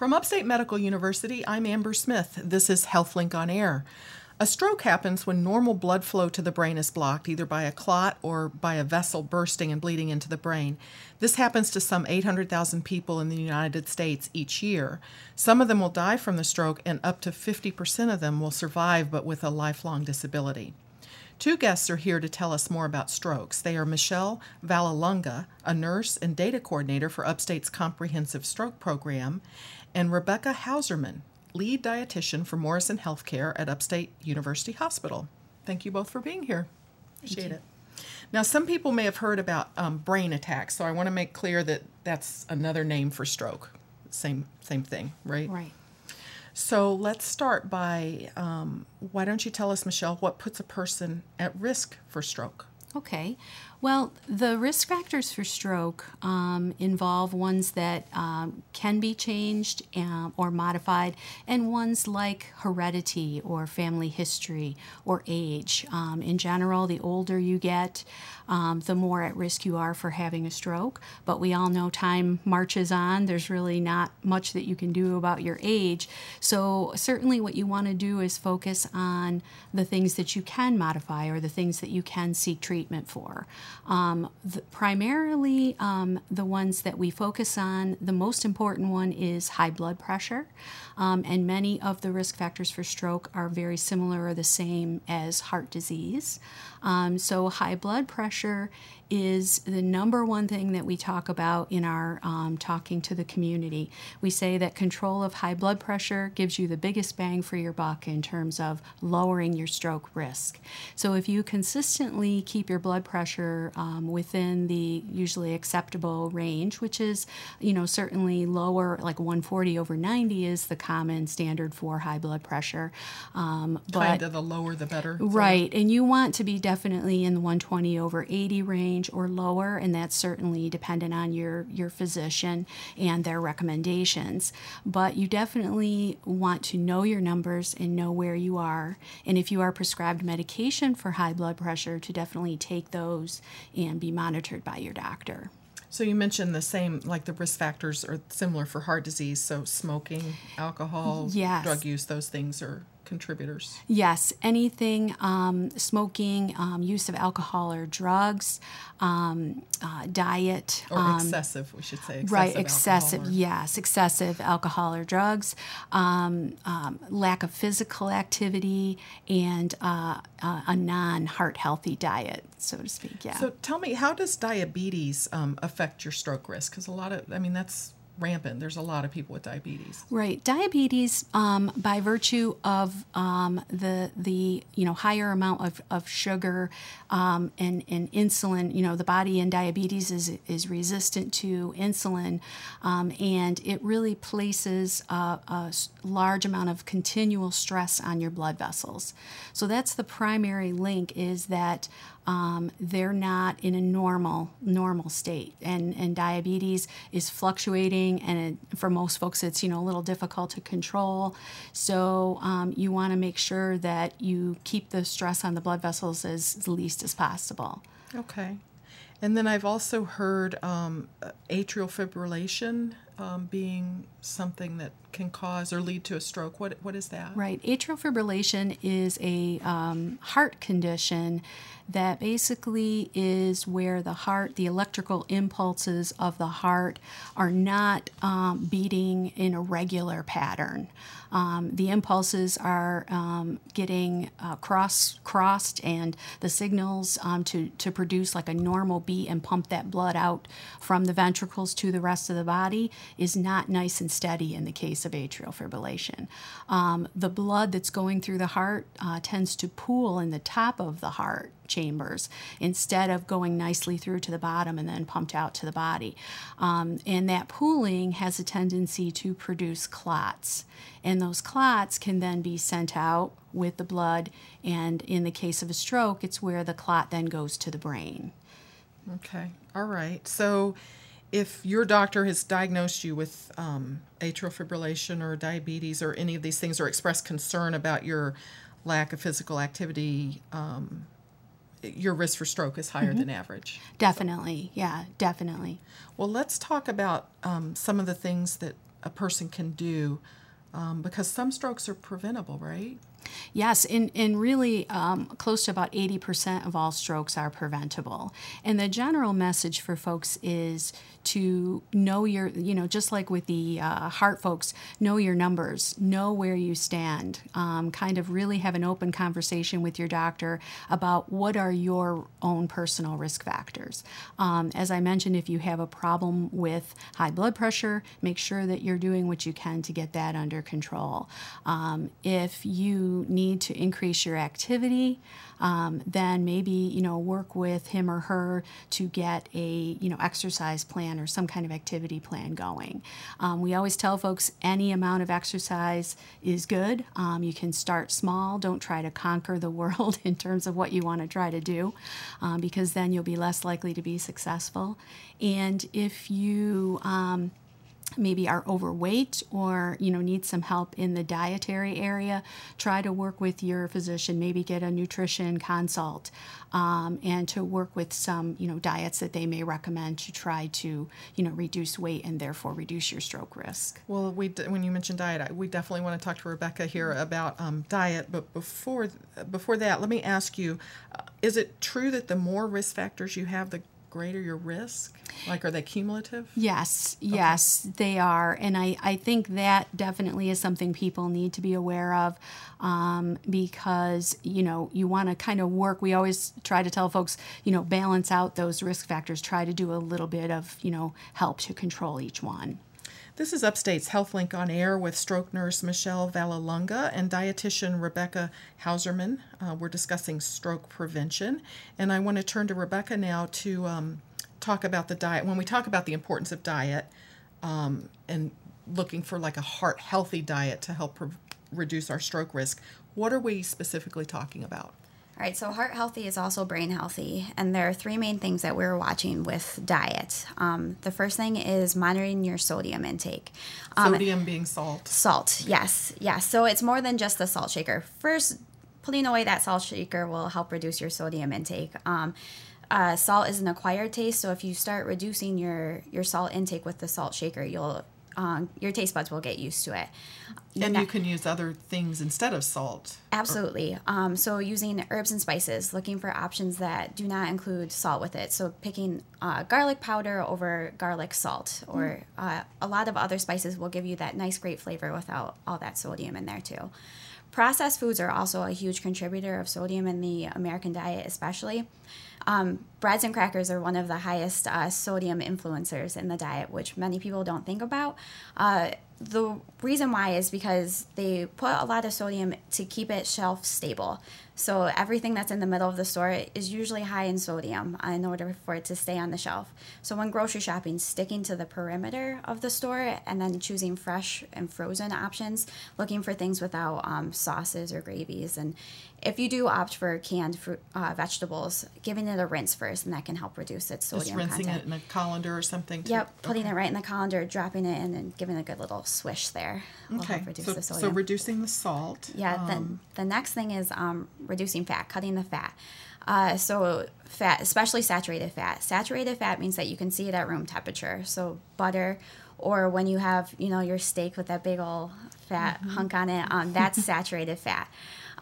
From Upstate Medical University, I'm Amber Smith. This is HealthLink on Air. A stroke happens when normal blood flow to the brain is blocked, either by a clot or by a vessel bursting and bleeding into the brain. This happens to some 800,000 people in the United States each year. Some of them will die from the stroke, and up to 50% of them will survive but with a lifelong disability. Two guests are here to tell us more about strokes. They are Michelle Vallelonga, a nurse and data coordinator for Upstate's Comprehensive Stroke Program, and Rebecca Hauserman, lead dietitian for Morrison Healthcare at Upstate University Hospital. Thank you both for being here. Appreciate it. Now, some people may have heard about um, brain attacks, so I want to make clear that that's another name for stroke. Same same thing, right? Right. So let's start by um, why don't you tell us, Michelle, what puts a person at risk for stroke? Okay. Well, the risk factors for stroke um, involve ones that um, can be changed um, or modified, and ones like heredity or family history or age. Um, in general, the older you get, um, the more at risk you are for having a stroke. But we all know time marches on. There's really not much that you can do about your age. So, certainly, what you want to do is focus on the things that you can modify or the things that you can seek treatment for. Um, the, primarily, um, the ones that we focus on, the most important one is high blood pressure. Um, and many of the risk factors for stroke are very similar or the same as heart disease. Um, so, high blood pressure is the number one thing that we talk about in our um, talking to the community. We say that control of high blood pressure gives you the biggest bang for your buck in terms of lowering your stroke risk. So, if you consistently keep your blood pressure um, within the usually acceptable range, which is, you know, certainly lower, like 140 over 90 is the common standard for high blood pressure. Um, but kind of the lower the better. Right, and you want to be definitely in the 120 over 80 range or lower, and that's certainly dependent on your, your physician and their recommendations. But you definitely want to know your numbers and know where you are. And if you are prescribed medication for high blood pressure, to definitely take those and be monitored by your doctor. So you mentioned the same, like the risk factors are similar for heart disease. So smoking, alcohol, yes. drug use, those things are contributors? Yes, anything um, smoking, um, use of alcohol or drugs, um, uh, diet. Or um, excessive, we should say. Excessive right, excessive, or... yes, excessive alcohol or drugs, um, um, lack of physical activity, and uh, uh, a non heart healthy diet, so to speak. Yeah. So tell me, how does diabetes affect your stroke risk? Because a lot of, I mean, that's rampant. There's a lot of people with diabetes. Right. Diabetes, um, by virtue of um, the the you know higher amount of, of sugar um, and, and insulin, you know the body in diabetes is is resistant to insulin, um, and it really places a, a large amount of continual stress on your blood vessels. So that's the primary link. Is that um, they're not in a normal normal state. And and diabetes is fluctuating and it, for most folks it's you know a little difficult to control. So um, you want to make sure that you keep the stress on the blood vessels as least as possible. Okay. And then I've also heard um, atrial fibrillation um, being something that can cause or lead to a stroke. What what is that? Right, atrial fibrillation is a um, heart condition that basically is where the heart, the electrical impulses of the heart, are not um, beating in a regular pattern. Um, the impulses are um, getting uh, cross crossed, and the signals um, to to produce like a normal beat and pump that blood out from the ventricles to the rest of the body is not nice and steady in the case of atrial fibrillation. Um, the blood that's going through the heart uh, tends to pool in the top of the heart chambers instead of going nicely through to the bottom and then pumped out to the body. Um, and that pooling has a tendency to produce clots. And those clots can then be sent out with the blood. And in the case of a stroke, it's where the clot then goes to the brain. Okay. All right. So if your doctor has diagnosed you with um, atrial fibrillation or diabetes or any of these things or expressed concern about your lack of physical activity, um, your risk for stroke is higher mm-hmm. than average. Definitely, yeah, definitely. Well, let's talk about um, some of the things that a person can do? Um, because some strokes are preventable, right? Yes, and, and really um, close to about 80% of all strokes are preventable. And the general message for folks is to know your, you know, just like with the uh, heart folks, know your numbers, know where you stand, um, kind of really have an open conversation with your doctor about what are your own personal risk factors. Um, as I mentioned, if you have a problem with high blood pressure, make sure that you're doing what you can to get that under control. Um, if you need to increase your activity, um, then maybe you know work with him or her to get a you know exercise plan or some kind of activity plan going. Um, we always tell folks any amount of exercise is good. Um, you can start small. Don't try to conquer the world in terms of what you want to try to do, um, because then you'll be less likely to be successful. And if you um, maybe are overweight or you know need some help in the dietary area try to work with your physician maybe get a nutrition consult um, and to work with some you know diets that they may recommend to try to you know reduce weight and therefore reduce your stroke risk. Well we when you mentioned diet we definitely want to talk to rebecca here about um, diet but before before that let me ask you uh, is it true that the more risk factors you have the greater your risk? Like, are they cumulative? Yes, okay. yes, they are. And I, I think that definitely is something people need to be aware of um, because, you know, you want to kind of work. We always try to tell folks, you know, balance out those risk factors, try to do a little bit of, you know, help to control each one. This is Upstate's HealthLink on air with stroke nurse Michelle Vallelonga and dietitian Rebecca Hauserman. Uh, we're discussing stroke prevention, and I want to turn to Rebecca now to um, talk about the diet. When we talk about the importance of diet um, and looking for like a heart healthy diet to help pre- reduce our stroke risk, what are we specifically talking about? All right, so heart healthy is also brain healthy, and there are three main things that we're watching with diet. Um, the first thing is monitoring your sodium intake. Um, sodium being salt. Salt, yes, yes. So it's more than just the salt shaker. First, putting away that salt shaker will help reduce your sodium intake. Um, uh, salt is an acquired taste, so if you start reducing your your salt intake with the salt shaker, you'll um, your taste buds will get used to it. And you can use other things instead of salt. Absolutely. Um, so using herbs and spices, looking for options that do not include salt with it. So picking uh, garlic powder over garlic salt, or mm. uh, a lot of other spices will give you that nice, great flavor without all that sodium in there too. Processed foods are also a huge contributor of sodium in the American diet, especially. Um, breads and crackers are one of the highest uh, sodium influencers in the diet, which many people don't think about. Uh, the reason why is because they put a lot of sodium to keep it shelf stable. So everything that's in the middle of the store is usually high in sodium uh, in order for it to stay on the shelf. So when grocery shopping, sticking to the perimeter of the store and then choosing fresh and frozen options, looking for things without um, sauces or gravies. And if you do opt for canned fruit, uh, vegetables, giving it a rinse first, and that can help reduce its sodium Just rinsing content. it in a colander or something. To, yep, putting okay. it right in the colander, dropping it in, and giving it a good little swish there okay. so, the. So reducing the salt. Yeah. Um, then the next thing is um, reducing fat, cutting the fat. Uh, so fat, especially saturated fat. Saturated fat means that you can see it at room temperature. So butter, or when you have you know your steak with that big old fat mm-hmm. hunk on it, um, that's saturated fat.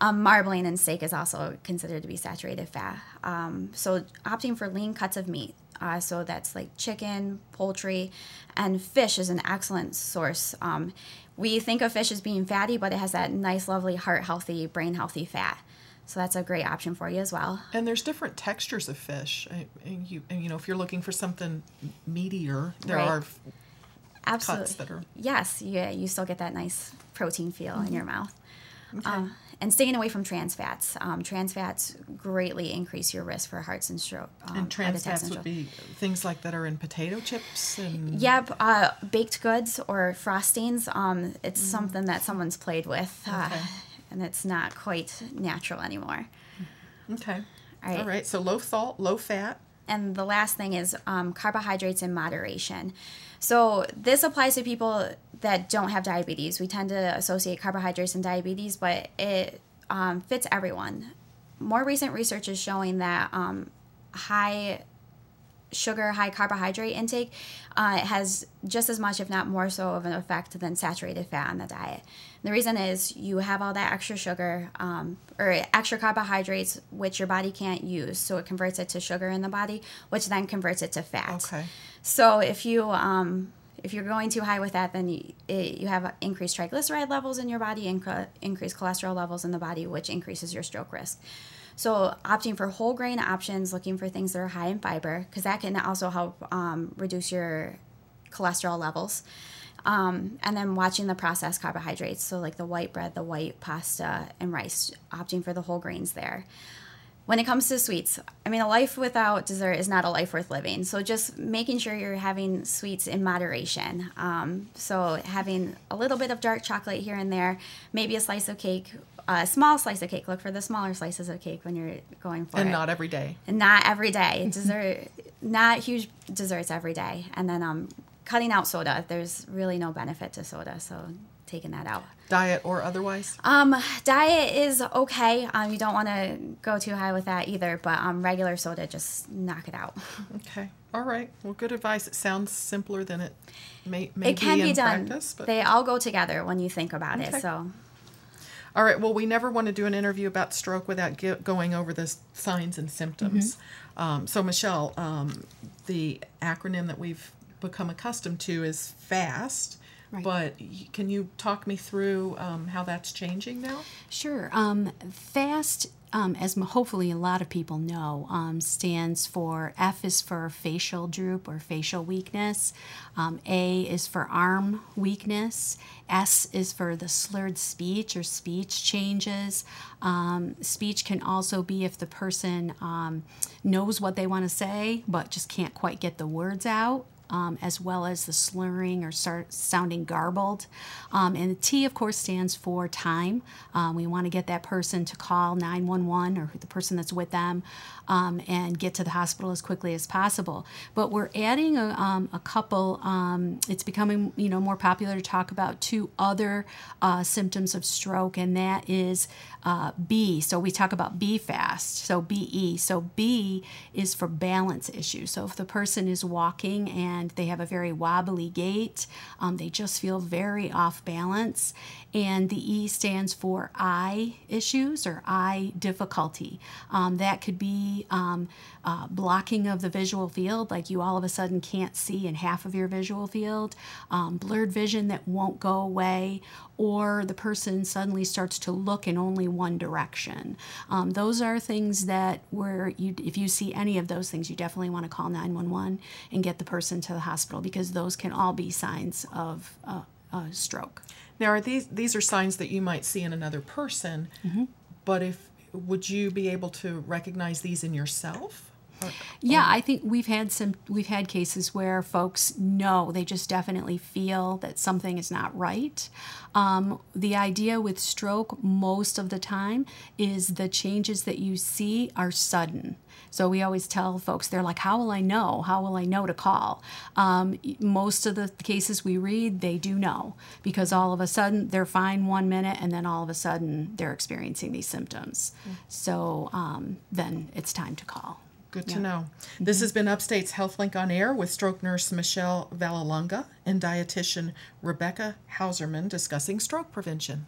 Um, marbling in steak is also considered to be saturated fat. Um, so opting for lean cuts of meat. Uh, so that's like chicken, poultry, and fish is an excellent source. Um, we think of fish as being fatty, but it has that nice, lovely heart healthy, brain healthy fat. So that's a great option for you as well. And there's different textures of fish. And you, and you know, if you're looking for something meatier, there right. are Absolutely. cuts that are. Yes, yeah, you still get that nice protein feel mm-hmm. in your mouth. Okay. Uh, and staying away from trans fats. Um, trans fats greatly increase your risk for hearts and stroke. Um, and trans fats and would be things like that are in potato chips and. Yep, uh, baked goods or frostings. Um, it's mm. something that someone's played with, uh, okay. And it's not quite natural anymore. Okay. All right. All right. So low salt, low fat. And the last thing is um, carbohydrates in moderation. So this applies to people that don't have diabetes. We tend to associate carbohydrates and diabetes, but it um, fits everyone. More recent research is showing that um, high sugar, high carbohydrate intake, uh, has just as much, if not more so, of an effect than saturated fat on the diet. And the reason is you have all that extra sugar um, or extra carbohydrates, which your body can't use. So it converts it to sugar in the body, which then converts it to fat. Okay. So if you um, if you're going too high with that, then you, it, you have increased triglyceride levels in your body, inc- increased cholesterol levels in the body, which increases your stroke risk. So opting for whole grain options, looking for things that are high in fiber, because that can also help um, reduce your cholesterol levels. Um, and then watching the processed carbohydrates, so like the white bread, the white pasta, and rice, opting for the whole grains there when it comes to sweets, I mean, a life without dessert is not a life worth living. So just making sure you're having sweets in moderation. Um, so having a little bit of dark chocolate here and there, maybe a slice of cake, a small slice of cake. Look for the smaller slices of cake when you're going for and it. not every day. And not every day. Dessert, not huge desserts every day. And then um, cutting out soda. There's really no benefit to soda, so taking that out. Diet or otherwise? Um, diet is okay. Um, you don't want to go too high with that either, but um, regular soda, just knock it out. Okay. All right. Well, good advice. It sounds simpler than it may, may it can be, be in done. practice. But... They all go together when you think about Okay. it. So All right. Well, we never want to do an interview about stroke without ge- going over the signs and symptoms. Mm-hmm. Um, so, Michelle, um, the acronym that we've become accustomed to is FAST. Right. But can you talk me through um, how that's changing now? Sure. Um, FAST, um, as hopefully a lot of people know, um, stands for F is for facial droop or facial weakness. Um, A is for arm weakness. S is for the slurred speech or speech changes. Um, speech can also be if the person um, knows what they want to say but just can't quite get the words out um, as well as the slurring or sounding garbled. Um, and the T, of course, stands for time. Um, we want to get that person to call 911 or the person that's with them um, and get to the hospital as quickly as possible. But we're adding a, um, a couple, um, it's becoming you know more popular to talk about two other uh, symptoms of stroke, and that is uh, B. So we talk about B fast, so BE. So B is for balance issues. So if the person is walking and they have a very wobbly gait, um, they just feel very off balance. And the E stands for eye issues or eye difficulty. Um, that could be um, uh, blocking of the visual field, like you all of a sudden can't see in half of your visual field, um, blurred vision that won't go away, or the person suddenly starts to look in only one direction. Um, those are things that where you, if you see any of those things, you definitely want to call 911 and get the person to the hospital because those can all be signs of uh, uh, stroke. Now, are these these are signs that you might see in another person? Mm-hmm. But if would you be able to recognize these in yourself? Yeah, I think we've had some we've had cases where folks know they just definitely feel that something is not right. Um, the idea with stroke most of the time is the changes that you see are sudden. So we always tell folks they're like, "How will I know? How will I know to call?" Um, most of the cases we read, they do know because all of a sudden they're fine one minute and then all of a sudden they're experiencing these symptoms. So um, then it's time to call. Good to know. Mm-hmm. This has been Upstate's HealthLink on Air with stroke nurse Michelle Vallelonga and dietitian Rebecca Hauserman discussing stroke prevention.